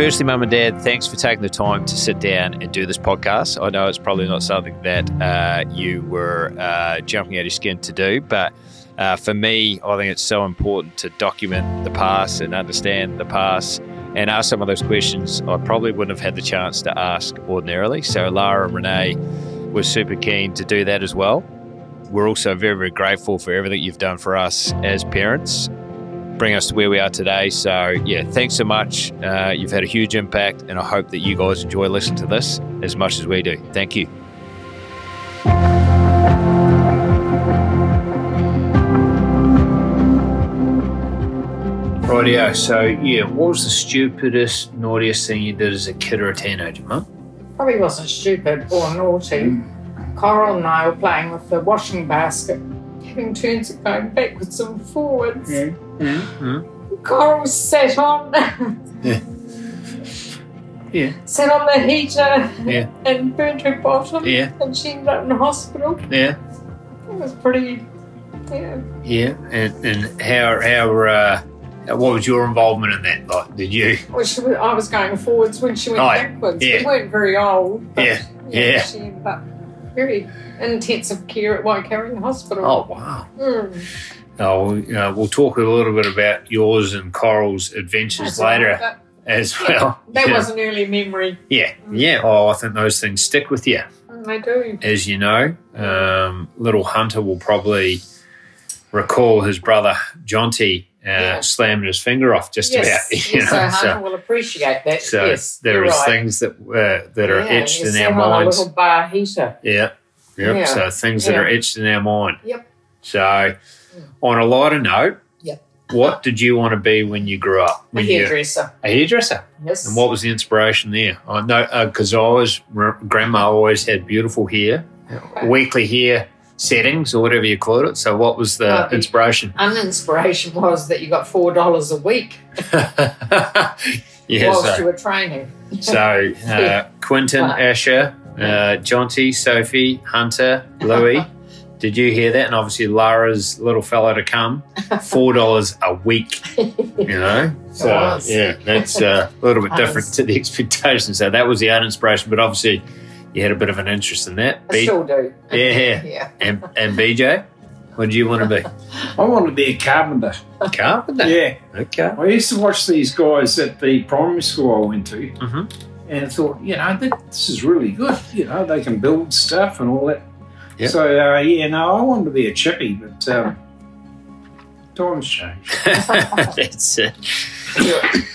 Firstly, Mum and Dad, thanks for taking the time to sit down and do this podcast. I know it's probably not something that uh, you were uh, jumping out of your skin to do, but uh, for me, I think it's so important to document the past and understand the past and ask some of those questions I probably wouldn't have had the chance to ask ordinarily. So, Lara and Renee were super keen to do that as well. We're also very, very grateful for everything you've done for us as parents bring us to where we are today. So, yeah, thanks so much. Uh, you've had a huge impact, and I hope that you guys enjoy listening to this as much as we do. Thank you. Rightio. So, yeah, what was the stupidest, naughtiest thing you did as a kid or a teenager, Mum? Probably wasn't stupid or naughty. Coral and I were playing with the washing basket, having turns of going backwards and forwards. Coral sat on Yeah. sat on the heater Yeah. and burnt her bottom Yeah. and she ended up in hospital. Yeah. It was pretty yeah. Yeah. And, and how, how, uh, what was your involvement in that? Like, did you? Well, she was, I was going forwards when she went backwards. Yeah. We weren't very old. But, Yeah. Yeah. She ended up very intensive care at Waikaring Hospital. Oh, wow. Mm. Oh, uh, we'll talk a little bit about yours and Coral's adventures That's right, later but as Yeah, well. That Yeah. was an early memory. Yeah, yeah. Oh, I think those things stick with you, Mm, They do. as you know. Um, little Hunter will probably recall his brother Jonty uh, Yeah. slamming his finger off just yes, about. You yes, know, so so, will appreciate that. so yes, there you're right. things that uh, that are yeah, etched in our on a minds. little bar heater. Yeah, yep. Yeah. So things that are etched in our mind. Yep. So, on a lighter note, Yep. what did you want to be when you grew up? A When you hairdresser. a hairdresser. Yes. And what was the inspiration there? I know because I was grandma always had beautiful hair, Okay. weekly hair settings or whatever you called it. So what was the Well, inspiration? An inspiration was that you got four dollars a week yeah. whilst you were training. so uh, Quinton, Wow. Asher, uh, Jonty, Sophie, Hunter, Louis. Did you hear that? And obviously Lara's little fella to come, four dollars a week. You know, so yeah, that's uh, a little bit different to the expectations. So that was the art inspiration, but obviously you had a bit of an interest in that. I B- still do. Yeah. Yeah. and, and BJ, what do you want to be? I want to be a carpenter. Carpenter. Yeah. Okay. I used to watch these guys at the primary school I went to Mhm. and I thought, you know, this is really good. You know, they can build stuff and all that. Yeah. So, uh, yeah, no, I wanted to be a chippy, but um, times change. That's it.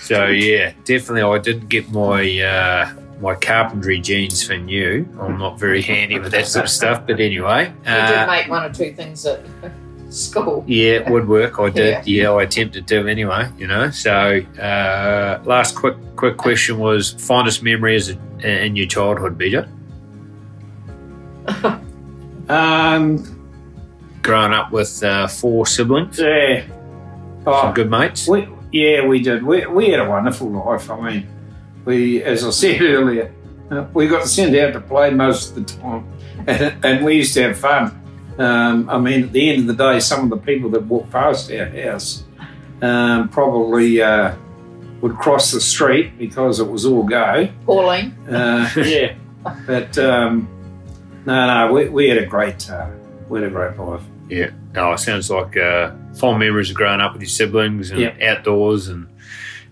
So yeah, definitely, I did get my uh, my carpentry genes for you. I'm not very handy with that sort of stuff, but anyway. You did Uh, make one or two things at school. yeah, woodwork. I did. Yeah. I attempted to anyway. You know. So uh, last quick quick question was fondest memory as a, in your childhood, BJ. Um, Growing up with uh, four siblings, yeah. some Oh, good mates. we, yeah, we did. We, we had a wonderful life. I mean, we, as I said earlier, uh, we got sent out to play most of the time, and, and we used to have fun. Um, I mean, at the end of the day, some of the people that walked past our house um, probably uh, would cross the street because it was all go. Pauline. Uh, yeah, but um, no, no, we, we had a great, uh, we had a great life. Yeah. No, it sounds like uh, fond memories of growing up with your siblings and Yep. outdoors and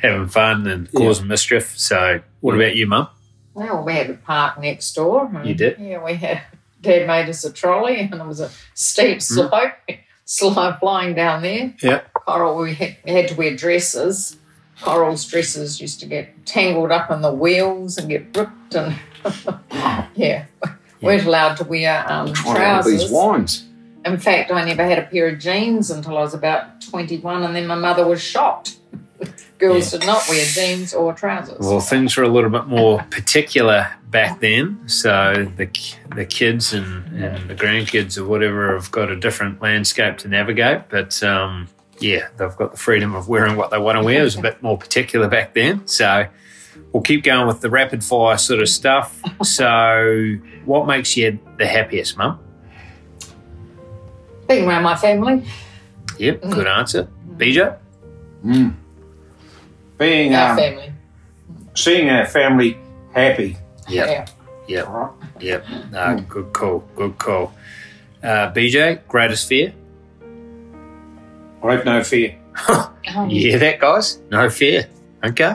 having fun and Yeah. causing mischief. So, what Yeah. about you, Mum? Well, we had a park next door. and, You did? Yeah, we had. Dad made us a trolley, and it was a steep Hmm. slope, slope flying down there. Yeah. Coral, we had, we had to wear dresses. Coral's dresses used to get tangled up in the wheels and get ripped, and yeah, weren't allowed to wear um, Trying all these trousers. wines. In fact, I never had a pair of jeans until I was about 21, and then my mother was shocked. Girls did not wear jeans or trousers. Well, things were a little bit more particular back then. So, the, the kids and, and the grandkids or whatever have got a different landscape to navigate. But, um, yeah, they've got the freedom of wearing what they want to wear. It was a bit more particular back then. So we'll keep going with the rapid fire sort of stuff. So, what makes you the happiest, Mum? Being around my family, Yep, good answer. BJ? Mm. Being our um, family. seeing our family happy. Yep, Yeah. yep, Right. yep. No, good call, good call. Uh, BJ, greatest fear? I have no fear. Um, You hear that, guys? No fear. Okay.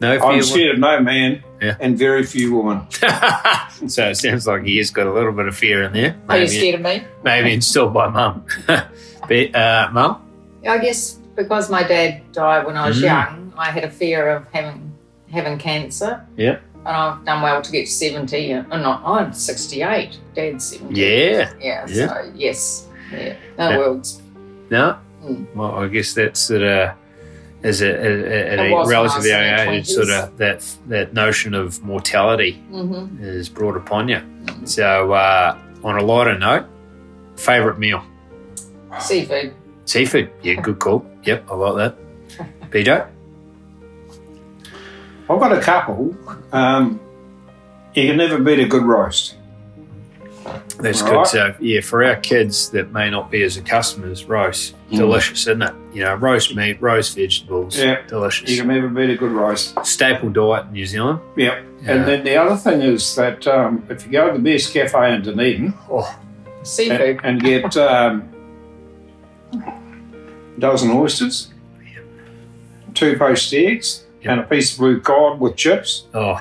No fear. I'm scared of no man Yeah. and very few women. so it sounds like he has got a little bit of fear in there. Are you scared of me? maybe installed by mum. But, uh, mum? I guess because my dad died when I was Mm. young, I had a fear of having having cancer. Yeah. And I've done well to get to 70. And uh, not, I'm 68. Dad's 70. Yeah. Yeah, Yeah. so yes. Yeah. No worlds. No? Mm. Well, I guess that's sort of as a, a, a was relatively young age, sort of that that notion of mortality Mm-hmm. is brought upon you. So, uh, on a lighter note, favourite meal? Seafood. Seafood. Yeah, good call. Yep, I like that. BJ? I've got a couple. Um, you can never beat a good roast. That's Right. good. So, yeah, for our kids that may not be as accustomed as roast, Mm. delicious, isn't it? You know, roast meat, roast vegetables, Yeah. delicious. You can never beat a good roast. Staple diet in New Zealand. Yep. Yeah. And then the other thing is that um, if you go to the best cafe in Dunedin Oh, Seafood. and, and get um, a dozen oysters, two poached eggs, And a piece of blue cod with chips, oh,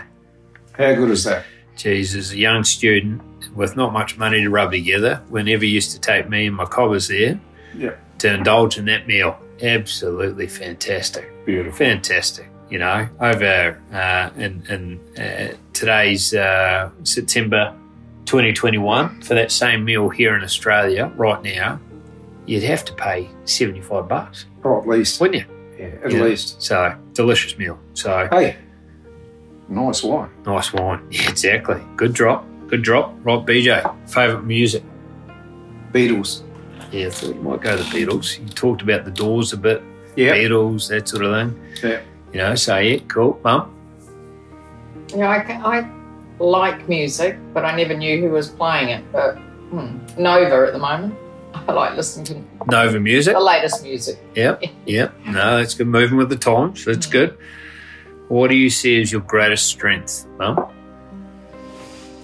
how good is that? geez, as a young student with not much money to rub together, whenever used to take me and my cobbers there Yep. to indulge in that meal, absolutely fantastic. Beautiful. fantastic. You know, over uh, in, in uh, today's uh, September 2021 for that same meal here in Australia right now, you'd have to pay 75 bucks, Or at least. wouldn't you? Yeah, at Yeah. least. So delicious meal. So Hey, nice wine. nice wine. Yeah, exactly. Good drop. Good drop. Right, BJ. Favorite music. Beatles. Yeah, I thought you might go the Beatles. You talked about the Doors a bit, Yeah. Beatles, that sort of thing. Yeah. You know, so yeah, cool. Mum. Yeah, I, ca- I like music, but I never knew who was playing it. But hmm, Nova at the moment. I like listening to Nova music. the latest music. Yep, yep. No, it's good. Moving with the times. That's good. What do you see as your greatest strength, Mum?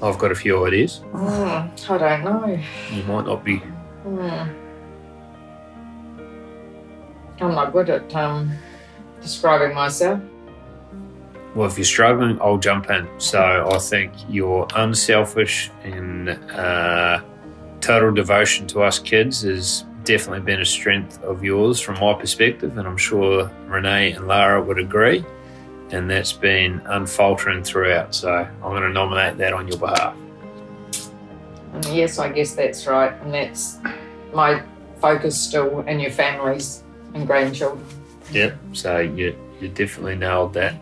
I've got a few ideas. Hmm, I don't know. You might not be. Hmm. I'm not good at um, describing myself. Well, if you're struggling, I'll jump in. So I think your unselfish and uh, total devotion to us kids has definitely been a strength of yours from my perspective, and I'm sure Renee and Lara would agree. And that's been unfaltering throughout. So I'm going to nominate that on your behalf. And yes, I guess that's right. And that's my focus still in your families and grandchildren. Yep. So you you definitely nailed that.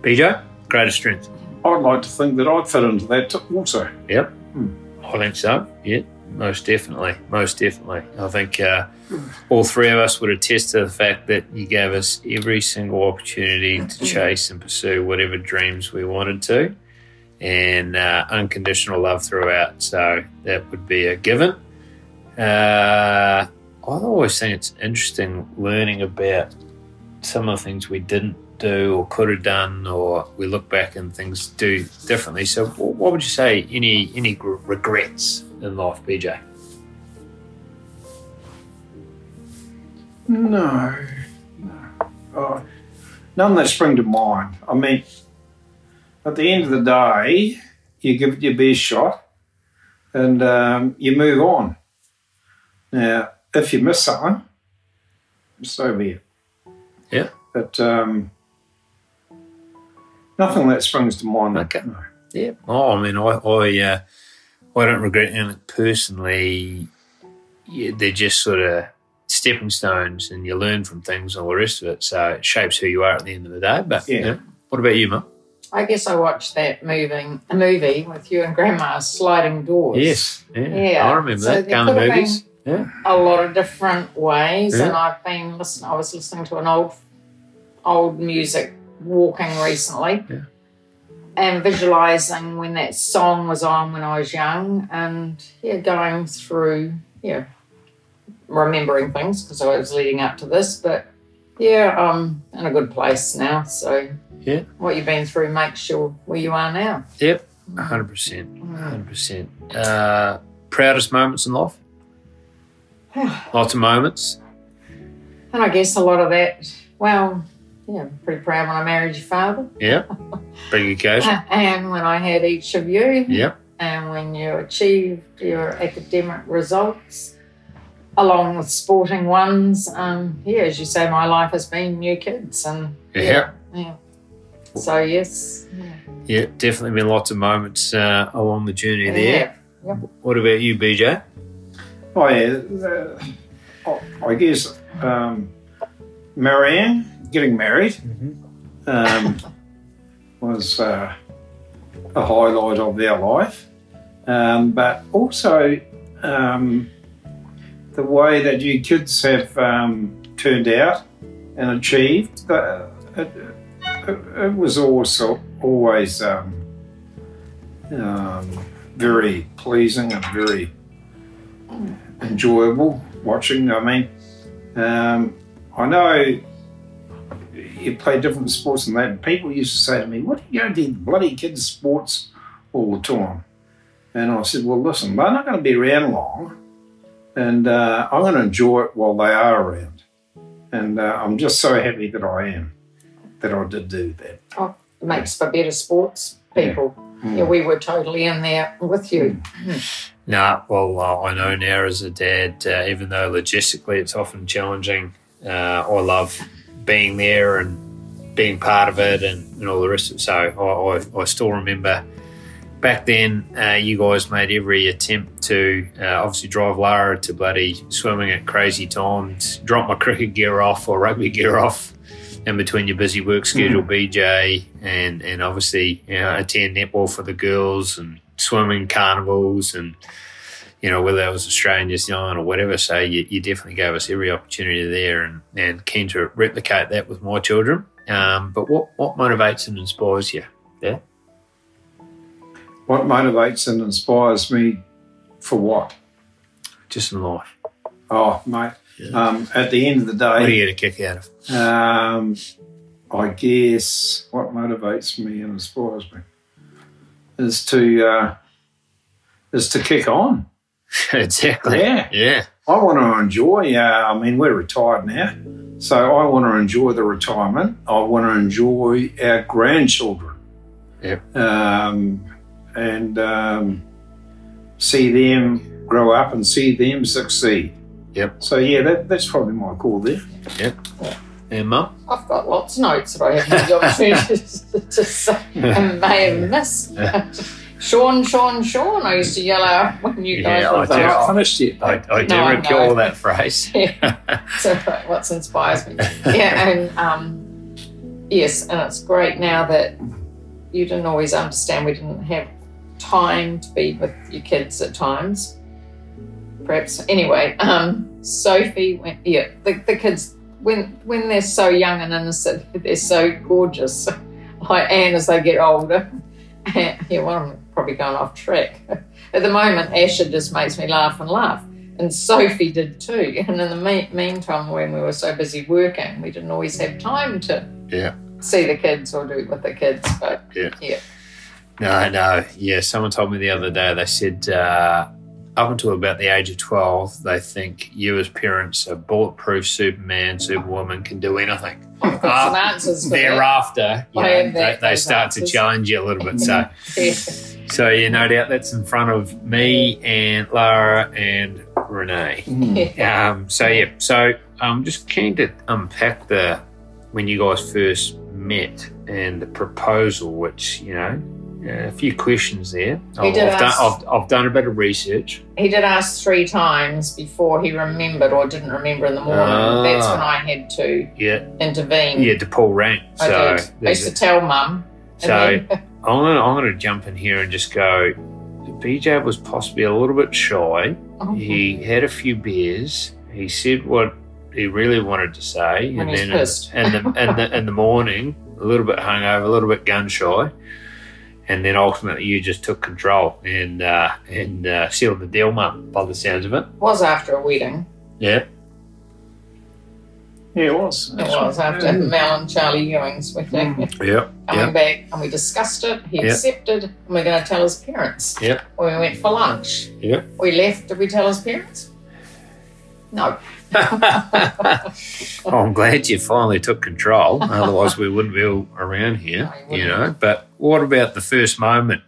BJ, greatest strength. I'd like to think that I'd fit into that t- also. Yep. Hmm. I think so. Yeah, most definitely, most definitely. I think uh, all three of us would attest to the fact that you gave us every single opportunity to chase and pursue whatever dreams we wanted to, and uh, unconditional love throughout. So that would be a given. Uh, I always think it's interesting learning about some of the things we didn't do or could have done, or we look back and things do differently. So, what would you say? Any any regrets in life, BJ? No, no. Oh, none that spring to mind. I mean, at the end of the day, you give it your best shot and um, you move on. Now, if you miss something, so be it. Yeah. But um, nothing that springs to mind. Okay. No. Yeah. Oh, I mean, I I, uh, I don't regret anything personally. Yeah, they're just sort of stepping stones, and you learn from things and all the rest of it. So it shapes who you are at the end of the day. But Yeah. what about you, Mum? I guess I watched that moving a movie with you and Grandma sliding doors. Yes. Yeah. Yeah. I remember So that. there Going to movies. Yeah. a lot of different ways. Yeah. And I've been listening. I was listening to an old, old music walking recently, Yeah. and visualizing when that song was on when I was young, and yeah, going through yeah, remembering things because I was leading up to this, but. Yeah, I'm in a good place now. So, Yeah. what you've been through makes you where you are now. Yep. 100%. 100%. Uh, proudest moments in life? Lots of moments. And I guess a lot of that, well, yeah, I'm pretty proud when I married your father Yeah. Big occasion. and when I had each of you Yep. and when you achieved your academic results along with sporting ones. Um, yeah, as you say, my life has been new kids and Yeah. yeah. So, yes. Yeah. Yeah. Definitely been lots of moments uh, along the journey there. Yeah. What about you, BJ? Oh yeah, uh, I- I guess um, Marianne getting married um, was uh, a highlight of their life, um, but also um, the way that you kids have um, turned out and achieved. Uh, it, it, it was also always um, um, very pleasing and very enjoyable watching. I mean, um, I know you play different sports than that. and People used to say to me, "What are you going to do, bloody kids' sports all the time?" And I said, "Well, listen, they're not going to be around long, and uh, I'm going to enjoy it while they are around." And uh, I'm just so happy that I am that I did do that. It makes for better sports people. Mm. Yeah, we were totally in there with you. Nah, well, uh, I know now as a dad, uh, even though logistically it's often challenging, uh, I love being there and being part of it and, and all the rest of it. So I, I, I still remember back then, uh, you guys made every attempt to uh, obviously drive Lara to bloody swimming at crazy times, drop my cricket gear off or rugby gear off. In between your busy work schedule, BJ, and and obviously you know, attend netball for the girls and swimming carnivals and you know, whether that was Australian New Zealand or whatever. So you, you definitely gave us every opportunity there and, and keen to replicate that with my children. Um, but what, what motivates and inspires you? Yeah. What motivates and inspires me for what? Just in life. Oh, mate. Yeah. Um, at the end of the day, What do you get a kick out of? Um, I guess what motivates me and inspires me is to uh, is to kick on. exactly. Yeah. Yeah. I want to enjoy. Uh, I mean, we're retired now, so I want to enjoy the retirement. I want to enjoy our grandchildren. Yep. Um, and um, see them grow up and see them succeed. Yep. So yeah, that, that's probably my call there. Yep. And mum? I've got lots of notes that I haven't had the opportunity to, to say and may have missed. Shaun, Shaun, Shaun, I used to yell out when you guys Yeah, were I do. there. Not finished yet. I, I do No, recall know. that phrase. so what inspires me yeah and um, yes and it's great now that you didn't always understand we didn't have time to be with your kids at times perhaps anyway um, sophie went yeah the, the kids when when they're so young and innocent they're so gorgeous like and as they get older yeah well i'm probably going off track at the moment asher just makes me laugh and laugh and Sophie did too. And in the me- meantime, when we were so busy working, we didn't always have time to Yeah. see the kids or do it with the kids. But yeah, No, no. Yeah, someone told me the other day, they said uh, up until about the age of 12, they think you as parents are bulletproof Superman, Superwoman, can do anything. I've got some answers. Thereafter, you know, they, they start to challenge you a little bit. So, Yeah. So yeah, no doubt that's in front of me and Lara and Renee. Yeah. Um, so yeah, so I'm just keen to unpack the when you guys first met and the proposal, which you know, uh, a few questions there. I've, I've done, I've, I've done a bit of research. He did ask three times before he remembered or didn't remember in the morning. Ah. That's when I had to Yeah, intervene. yeah, to pull rank. I So did. I used to tell mum. So then- I'm gonna I'm gonna jump in here and just go. BJ was possibly a little bit shy He had a few beers. He said what he really wanted to say, and then in the in the in the morning, a little bit hungover, a little bit gun shy, and then ultimately you just took control and uh, and uh, sealed the deal, mum. By the sounds of it, was after a wedding. yeah, Yeah, it was. It was after mm. Mel and Charlie Ewing's wedding. Mm. yeah, Coming back, and we discussed it. He Yeah. accepted, and we're going to tell his parents. Yeah. When we went for lunch. Yeah. We left. Did we tell his parents? No. oh, I'm glad you finally took control. Otherwise, we wouldn't be all around here, No, you you know. But what about the first moment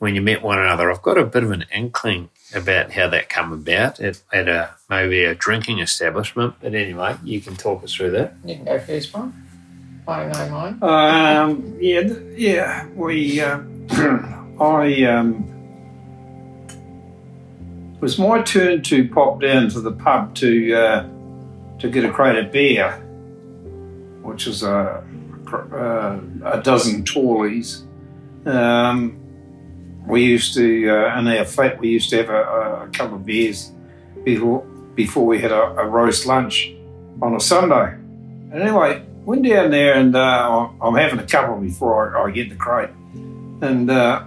when you met one another? I've got a bit of an inkling about how that come about at, at a maybe a drinking establishment. But anyway, you can talk us through that. You can go first, one. I know mine. Um, yeah, yeah. We, uh, I, um, it was my turn to pop down to the pub to uh, to get a crate of beer, which was a uh, a dozen tallies. Um, we used to uh, in our flat we used to have a, a couple of beers before before we had a, a roast lunch on a Sunday. And Anyway, went down there and uh, I'm having a couple before I, I get the crate. And uh,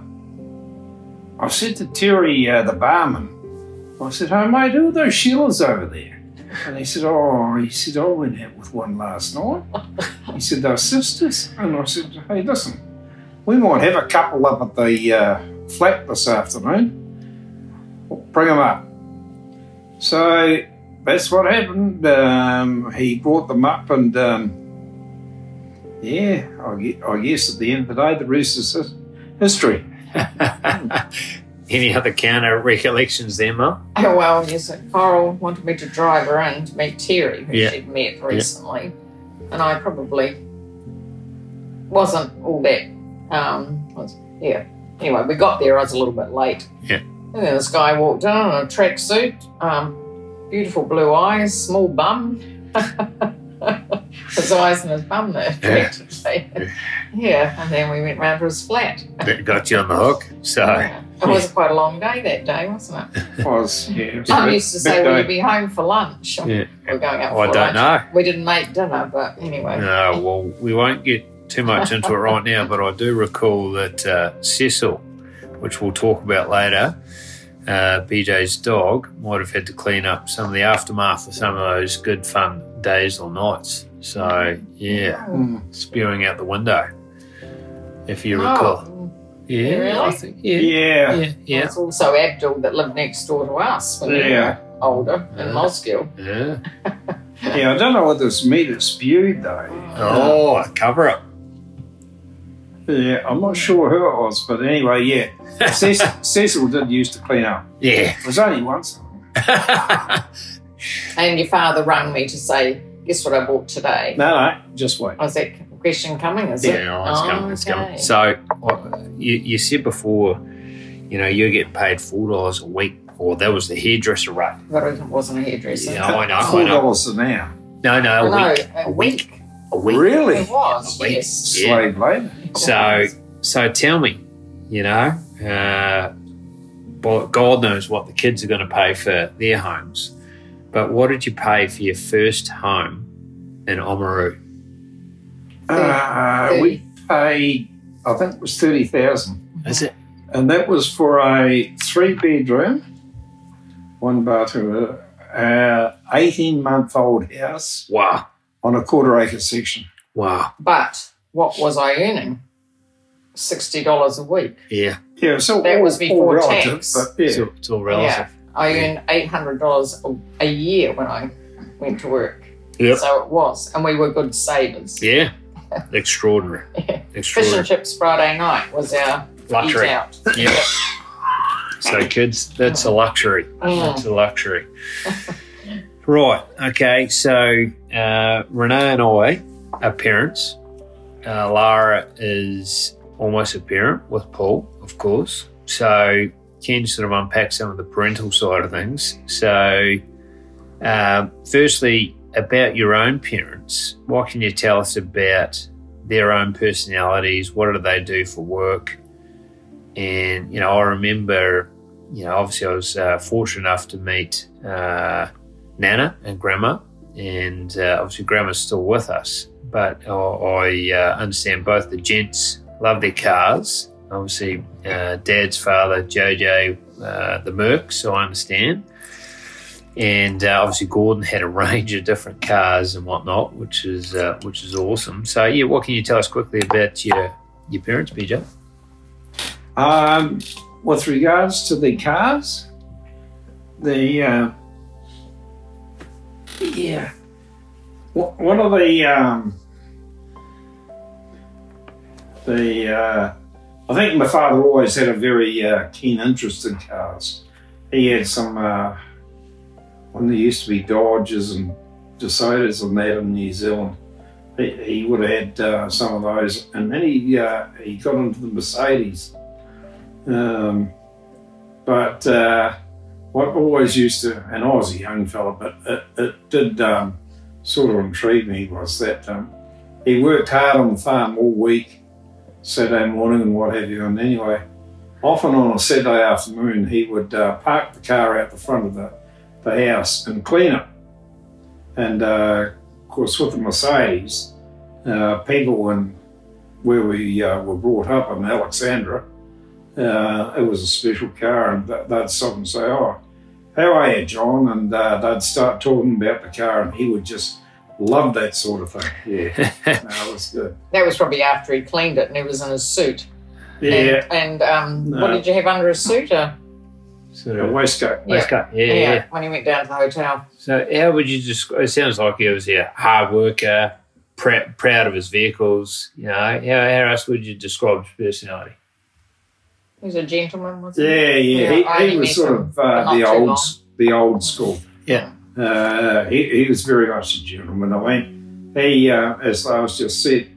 I said to Terry, uh, the barman, I said, "Hey mate, who are those Sheilas over there?" And he said, "Oh, he said I went out with one last night." He said they're sisters, and I said, "Hey, listen, we might have a couple up at the uh, flat this afternoon. Bring them up." So that's what happened. Um, he brought them up, and um, yeah, I guess at the end of the day, the rest is history. Any other counter recollections there, Mum? Oh, well, yes, Coral wanted me to drive her in to meet Terry, who Yeah. she'd met recently. And I probably wasn't all that, um, was, yeah. Anyway, we got there, I was a little bit late. Yeah. And then this guy walked in in a tracksuit, um, beautiful blue eyes, small bum. his eyes and his bum there. Yeah. yeah, and then we went round to his flat. That got you on the hook. So, Yeah. It was quite a long day that day, wasn't it? Was yeah, it was a Mum used to big say, Will you be home for lunch? Yeah. We're going out Oh, I for don't lunch. know. We didn't make dinner, but anyway. No, well, we won't get too much into it right now, but I do recall that uh, Cecil, which we'll talk about later, uh, BJ's dog, might have had to clean up some of the aftermath of some of those good fun days or nights. So, yeah, Mm. spewing out the window, if you Oh, recall. Yeah, really? I think, yeah, Yeah, yeah, yeah. It's also Abdul that lived next door to us when we were older in Yeah. Mosgiel. yeah. yeah. I don't know whether it's me that spewed though. Oh, a cover up. Yeah, I'm not sure who it was, but anyway, yeah. Cecil, Cecil did used to clean up. Yeah. It was only once. And your father rang me to say, Guess what I bought today? No, no, just wait. I Was that question coming? Is it? Yeah, oh, it's coming. It's coming. So, you, you said before, you know, you're getting paid four dollars a week, or that was the hairdresser rate. But it wasn't a hairdresser. Yeah, I know, Four I know. dollars an hour. No, no, a no, week, a week. A week. Really? It was, A week. yes. Yeah. Slave labour. So, so tell me, you know, uh, God knows what the kids are going to pay for their homes, but what did you pay for your first home in Oamaru? Uh, we paid, I think it was thirty thousand, Is it? and that was for a three bedroom, one bathroom, uh, eighteen month old house Wow, on a quarter acre section. wow, But what was I earning? Sixty dollars a week. yeah. Yeah, so That all, was before all relative, tax. but yeah. It's, all, it's all relative. Yeah, I earned eight hundred dollars a year when I went to work. Yep. So it was, and we were good savers. Yeah, extraordinary, Fish and chips Friday night was our Luxury. eat out. Yeah. So, kids, that's a luxury. Mm. That's a luxury. right. Okay. So, uh, Renee and I are parents. Uh, Lara is almost a parent with Paul, of course. So, can you sort of unpack some of the parental side of things. So, um, firstly, about your own parents, what can you tell us about their own personalities? What do they do for work? And, you know, I remember you know, obviously, I was uh, fortunate enough to meet uh, Nana and Grandma, and uh, obviously, Grandma's still with us. But I, I uh, understand both the gents love their cars. Obviously, uh, Dad's father, JJ, uh, the Merc, so I understand. And uh, obviously, Gordon had a range of different cars and whatnot, which is uh, which is awesome. So, yeah, what can you tell us quickly about your your parents, BJ? Um, with regards to the cars, the uh, yeah, one of the um, the uh, I think my father always had a very uh, keen interest in cars. He had some uh, when there used to be Dodges and DeSotos and that in New Zealand. He, he would have had uh, some of those, and then he uh, he got into the Mercedes. Um, but uh, what always used to, and I was a young fella, but it, it did um, sort of intrigue me was that um, he worked hard on the farm all week, Saturday morning and what have you. And anyway, often on a Saturday afternoon, he would uh, park the car out the front of the, the house and clean it. And uh, of course, with the Mercedes, uh, people in where we uh, were brought up in Alexandra, uh, it was a special car, and th- they'd stop and say, "Oh, how are you, John?" And uh, they'd start talking about the car, and he would just love that sort of thing. Yeah, no, it was good. That was probably after he cleaned it and he was in his suit. Yeah, And, and um, what did you have under his suit? Sort a of waistcoat. Yeah. waistcoat. Yeah, yeah. yeah, when he went down to the hotel. So, how would you describe? It sounds like he was a hard worker, pr- proud of his vehicles. You know, how, how else would you describe his personality? He was a gentleman, was he? Yeah, yeah. Yeah, he, he was sort him of uh, the old, long. the old school. Yeah. Uh, he, he was very much a gentleman. I mean, he, uh, as I was just said,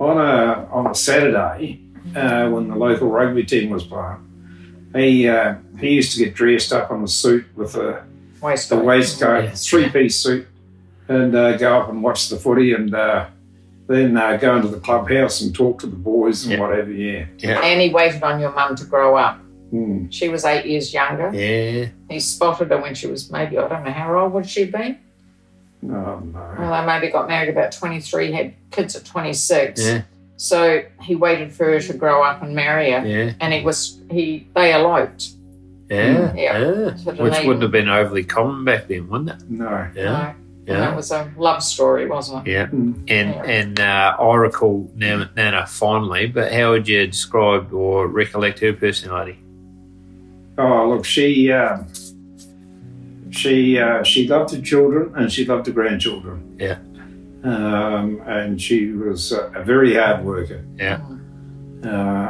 on a on a Saturday uh, when the local rugby team was playing, he uh, he used to get dressed up in a suit with the the Waistcoat. waistcoat, Yes. three piece suit, and uh, go up and watch the footy, and uh, then uh, go into the clubhouse and talk to the boys and Yeah. whatever. Yeah. And he waited on your mum to grow up. Mm. She was eight years younger. Yeah. He spotted her when she was maybe, I don't know, how old would she be? Oh, no. Well, they maybe got married about 23, had kids at 26. Yeah. So he waited for her to grow up and marry her. Yeah. And he was, he, they eloped. Yeah. Yeah. yeah. Which wouldn't have been overly common back then, wouldn't it? No. Yeah. No. And Yeah. that was a love story, wasn't it? Yeah. Mm. And Yeah. and uh, I recall Nana, Nana fondly, but how would you describe or recollect her personality? Oh, look, she um, she uh, she loved her children and she loved her grandchildren. Yeah. Um, and she was a, a very hard worker. Yeah. Uh,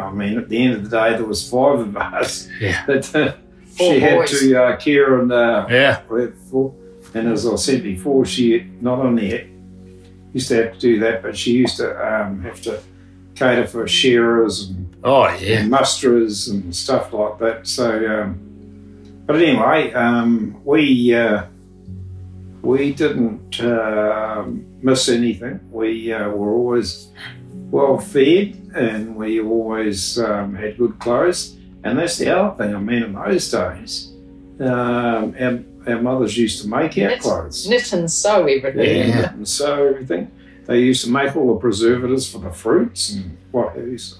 I mean, at the end of the day, there was five of us Yeah. that uh, Four she had to uh, care and uh, Yeah. for. And as I said before, she not only used to have to do that, but she used to um, have to cater for shearers and Oh yeah. and musterers and stuff like that. So, um, but anyway, um, we uh, we didn't um miss anything. We uh, were always well fed, and we always um, had good clothes. And that's the other thing. I mean, in those days, um, our, our mothers used to make our Knit- clothes. Knit and sew everything. Yeah. And so everything. They used to make all the preservatives for the fruits and what have you. So,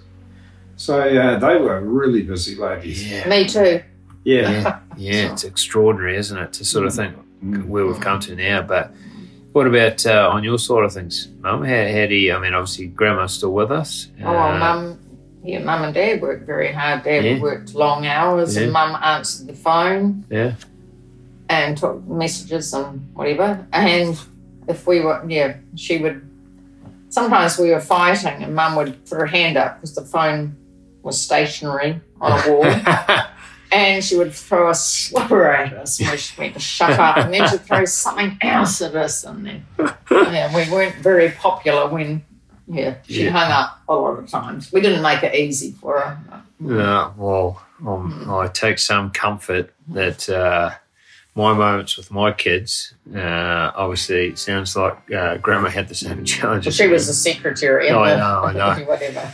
so uh, they were really busy ladies. Yeah. Me too. Yeah. Yeah. Yeah. It's extraordinary, isn't it, to sort of think Mm. where we've come to now. But what about uh, on your side of things, Mum? How, how do you? I mean, obviously, Grandma's still with us. Oh, Uh, mum, yeah, mum and dad worked very hard. Dad Yeah. worked long hours, Yeah. and mum answered the phone Yeah. and took messages and whatever. And if we were, yeah, she would. Sometimes we were fighting, and mum would put her hand up because the phone was stationary on a wall, and she would throw a slipper at us, and we just to shut up, and then she'd throw something else at us, and then yeah, we weren't very popular when. Yeah, she Yeah. hung up a lot of times. We didn't make it easy for her. Yeah, well, um, I take some comfort that uh, my moments with my kids, uh, obviously, it sounds like uh, Grandma had the same But challenges. she was a secretary. in Oh, I know, I know. Whatever.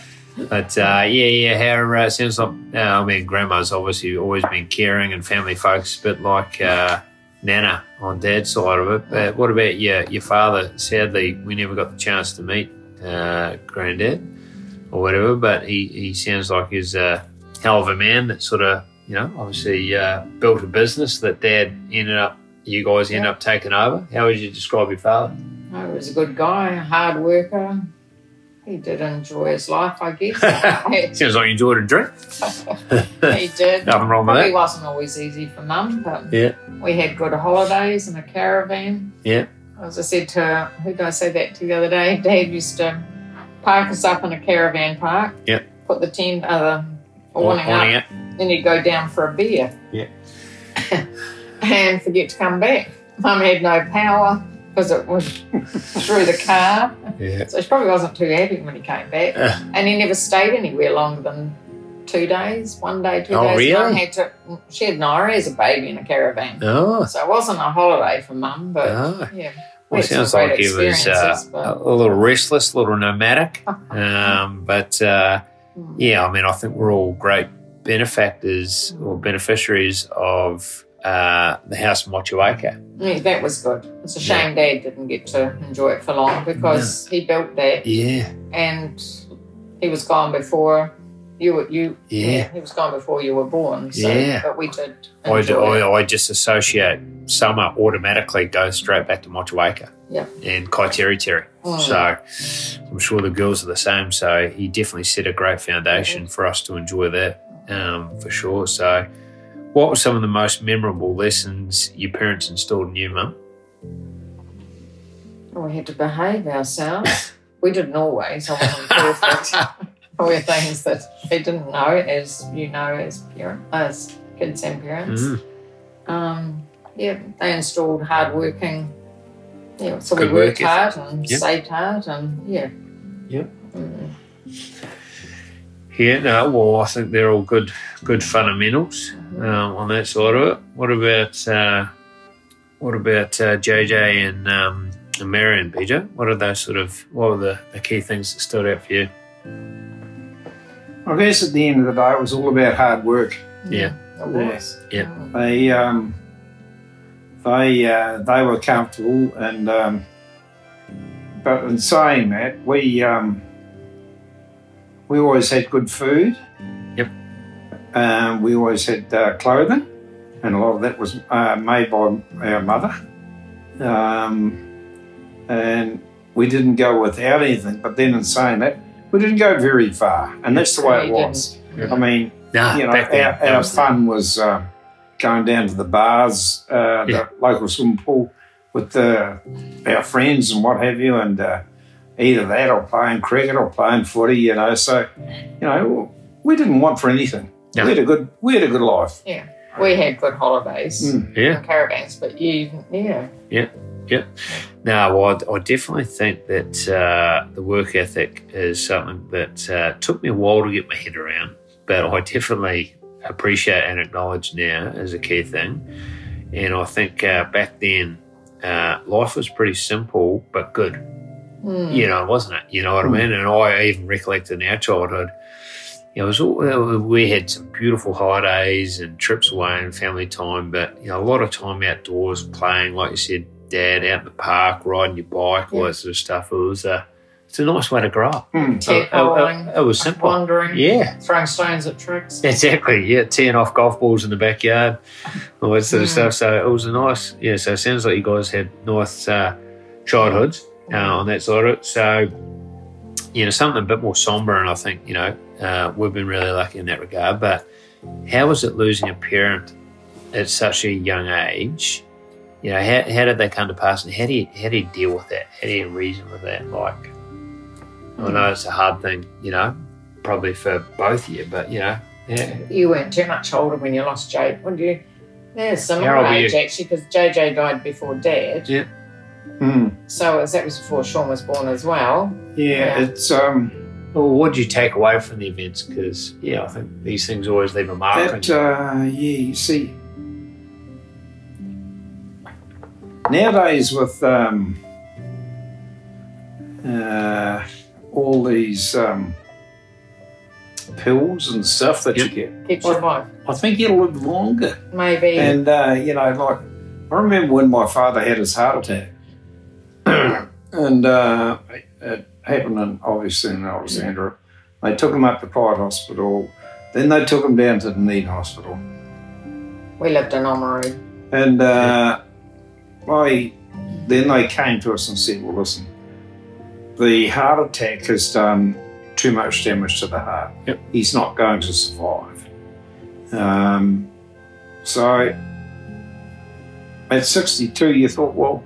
But uh, yeah, yeah, how uh, sounds like. Uh, I mean, grandma's obviously always been caring and family focused, but like uh, Nana on dad's side of it. But what about your your father? Sadly, we never got the chance to meet uh, granddad or whatever. But he, he sounds like he's a hell of a man that sort of you know obviously uh, built a business that dad ended up. You guys ended Yeah. up taking over. How would you describe your father? He was a good guy, a hard worker. He did enjoy his life, I guess. Sounds like you enjoyed a drink. he did. Nothing wrong with Probably that. wasn't always easy for mum, but Yeah. we had good holidays in a caravan. Yeah. As I said to who did I say that to the other day? Dad used to park us up in a caravan park. Yep. Put the tent, uh, the awning up, it. then you'd go down for a beer. Yeah. and forget to come back. Mum had no power because it was through the car. Yeah. So she probably wasn't too happy when he came back. Uh. and he never stayed anywhere longer than two days, one day, two Oh, days. really? Mum had to, she had Naira as a baby in a caravan. Oh. So it wasn't a holiday for mum, but Oh. yeah. Well, it sounds like he was uh, a, but- a little restless, a little nomadic. Um, but uh, Hmm. yeah, I mean, I think we're all great benefactors or beneficiaries of uh, the house in Motueka. Yeah, that was good. It's a shame Dad didn't get to enjoy it for long because he built that Yeah, and he was gone before you were you. Yeah. he was gone before you were born. So, Yeah. but we did. I. I, I just associate summer automatically goes straight back to Motueka Yeah. and Kaiteriteri. Mm. So I'm sure the girls are the same. So he definitely set a great foundation Mm-hmm. for us to enjoy that um, for sure. So, what were some of the most memorable lessons your parents instilled in you, Mum? we had to behave ourselves. we didn't always. I wasn't perfect. were things that they didn't know, as you know, as parent, as kids and parents. Mm. Um, yeah, they installed hard working. Yeah, so Good we worked work hard and Yep. saved hard, and yeah. Yep. Mm. Yeah, no, well, I think they're all good, good fundamentals um, on that side of it. What about, uh, what about uh, JJ and, um, and Marion, Peter? What are those sort of, what were the, the key things that stood out for you? I guess at the end of the day, it was all about hard work. Yeah. It was. Yeah. They um, they uh, they were comfortable, and um, but in saying that, we um, we always had good food. Yep. Um, we always had uh, clothing, and a lot of that was uh, made by our mother. Um, and we didn't go without anything. But then, in saying that, we didn't go very far, and that's the way it was. didn't. I mean, Nah, you know, then, our, that our was the- fun was uh, going down to the bars, uh, Yeah. the local swimming pool with the, our friends and what have you, and uh, either that or playing cricket or playing footy. You know, so you know, we didn't want for anything. No. We had a good, we had a good life. Yeah, We had good holidays Mm. yeah. caravans, but you, yeah, yeah, yeah, No, well, I, I definitely think that uh, the work ethic is something that uh, took me a while to get my head around, but I definitely appreciate and acknowledge now as a key thing. And I think uh, back then, uh, life was pretty simple but good. Mm. You know, wasn't it? You know what I mean? And I even recollect in our childhood, you know, it was all, we had some beautiful holidays and trips away and family time, but you know, a lot of time outdoors playing, like you said, Dad, out in the park, riding your bike, all that sort of stuff. It was a, it's a nice way to grow up. Mm. It, it- it was simple. wandering, Yeah, throwing stones at tricks. exactly. Yeah, teeing off golf balls in the backyard, all that sort of Mm. stuff. So it was a nice, yeah. So it sounds like you guys had nice uh, childhoods uh, on that side of it. So, you know, something a bit more somber, and I think, you know, uh, we've been really lucky in that regard. But how was it losing a parent at such a young age? You know, how, how did they come to pass, and how do you how do you deal with that? How do you reason with that? Like, I know it's a hard thing, you know, probably for both of you, but you know, yeah, You weren't too much older when you lost JJ, would you? Yeah, similar How old were age you? actually, because JJ died before Dad. Yeah. Mm. So as that was before Shaun was born as well. Yeah, Yeah. it's um, Well, what did you take away from the events? Because yeah, I think these things always leave a mark on that you. uh, yeah. You see, nowadays with um, uh, all these um, pills and stuff that Yep. you get, Keeps you alive. I think you'll live longer. Maybe. And uh, you know, like I remember when my father had his heart attack, and uh, it happened in obviously in Alexandra. They took him up to Pride Hospital. Then they took him down to the Dunedin Hospital, we lived in Oamaru. and uh, I then they came to us and said, "Well, listen, the heart attack has done too much damage to the heart. Yep. He's not going to survive." Um, so at 62, you thought, well,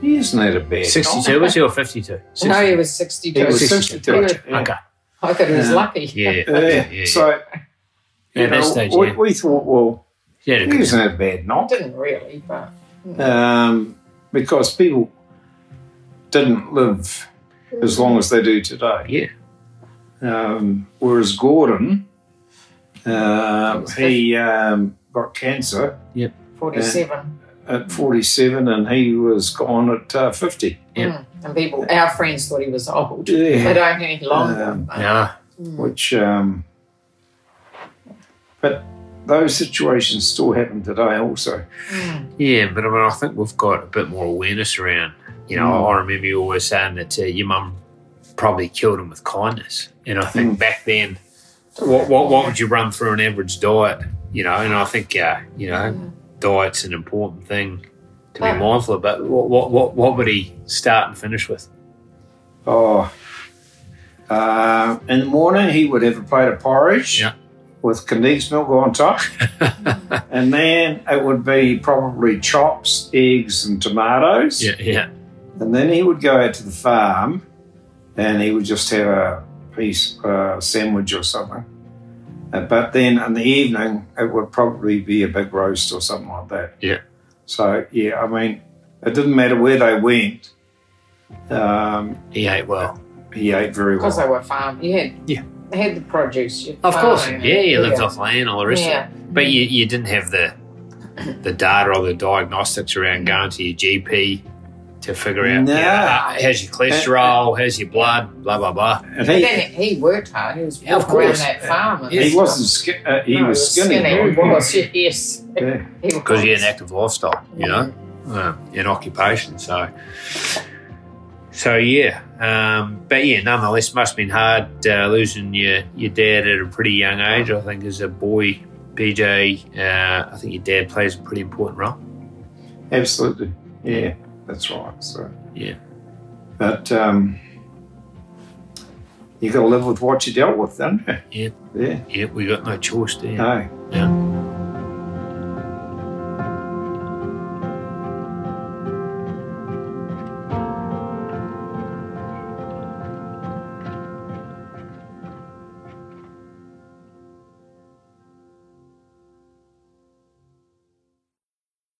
he isn't that a bad 62 was he or 52? No, he was 62. He was 62. 62. He was- yeah. Okay. I thought he was lucky. Yeah. Yeah. yeah, yeah. So, Yeah, you know, stage, we, yeah. we thought, well, Yeah, he isn't that bad I knock. didn't really, but Um, because people didn't live as long as they do today. yeah. Um, whereas Gordon, um, he um, got cancer Yep. 47. at 47 and he was gone at uh, 50. Yeah. Mm. And people, our friends thought he was old. Yeah. They don't any longer. Um, but- No. Mm. which um, but those situations still happen today also Mm. Yeah, but I mean, I think we've got a bit more awareness around. You know, Mm. I remember you always saying that uh, your mum probably killed him with kindness. And I think Mm. back then, what, what what would you run through an average diet? You know, and I think uh, you know, diet's an important thing to be mindful of. But what what what, what would he start and finish with? oh uh, in the morning he would have a plate of porridge Yeah. With condensed milk on top and then it would be probably chops eggs and tomatoes yeah, yeah, and then he would go out to the farm and he would just have a piece uh, sandwich or something Uh, but then in the evening it would probably be a big roast or something like that Yeah. so yeah i mean it didn't matter where they went um, he ate well. he ate very well. Because they were farm. You had, Yeah. They had the produce. you Of course, farm, yeah, you lived off land, all the rest Yeah. of it. But you, you didn't have the the data or the diagnostics around going to your GP to figure out No. yeah, how's your cholesterol, how's your blood, blah blah blah. and he, then he worked hard. He was Yeah, of walking around course. that farm. and he stuff. wasn't ski- uh, he No, was skinny, He was, yes. Yeah. He was. Had an active lifestyle, you know, um, in occupation. So, so yeah, um, but yeah, nonetheless, must have been hard uh, losing your your dad at a pretty young age. I think as a boy, PJ, uh, I think your dad plays a pretty important role. absolutely yeah that's right so Yeah. but um, you got to live with what you dealt with don't you Yeah. yeah Yeah, we got no choice there. no Yeah.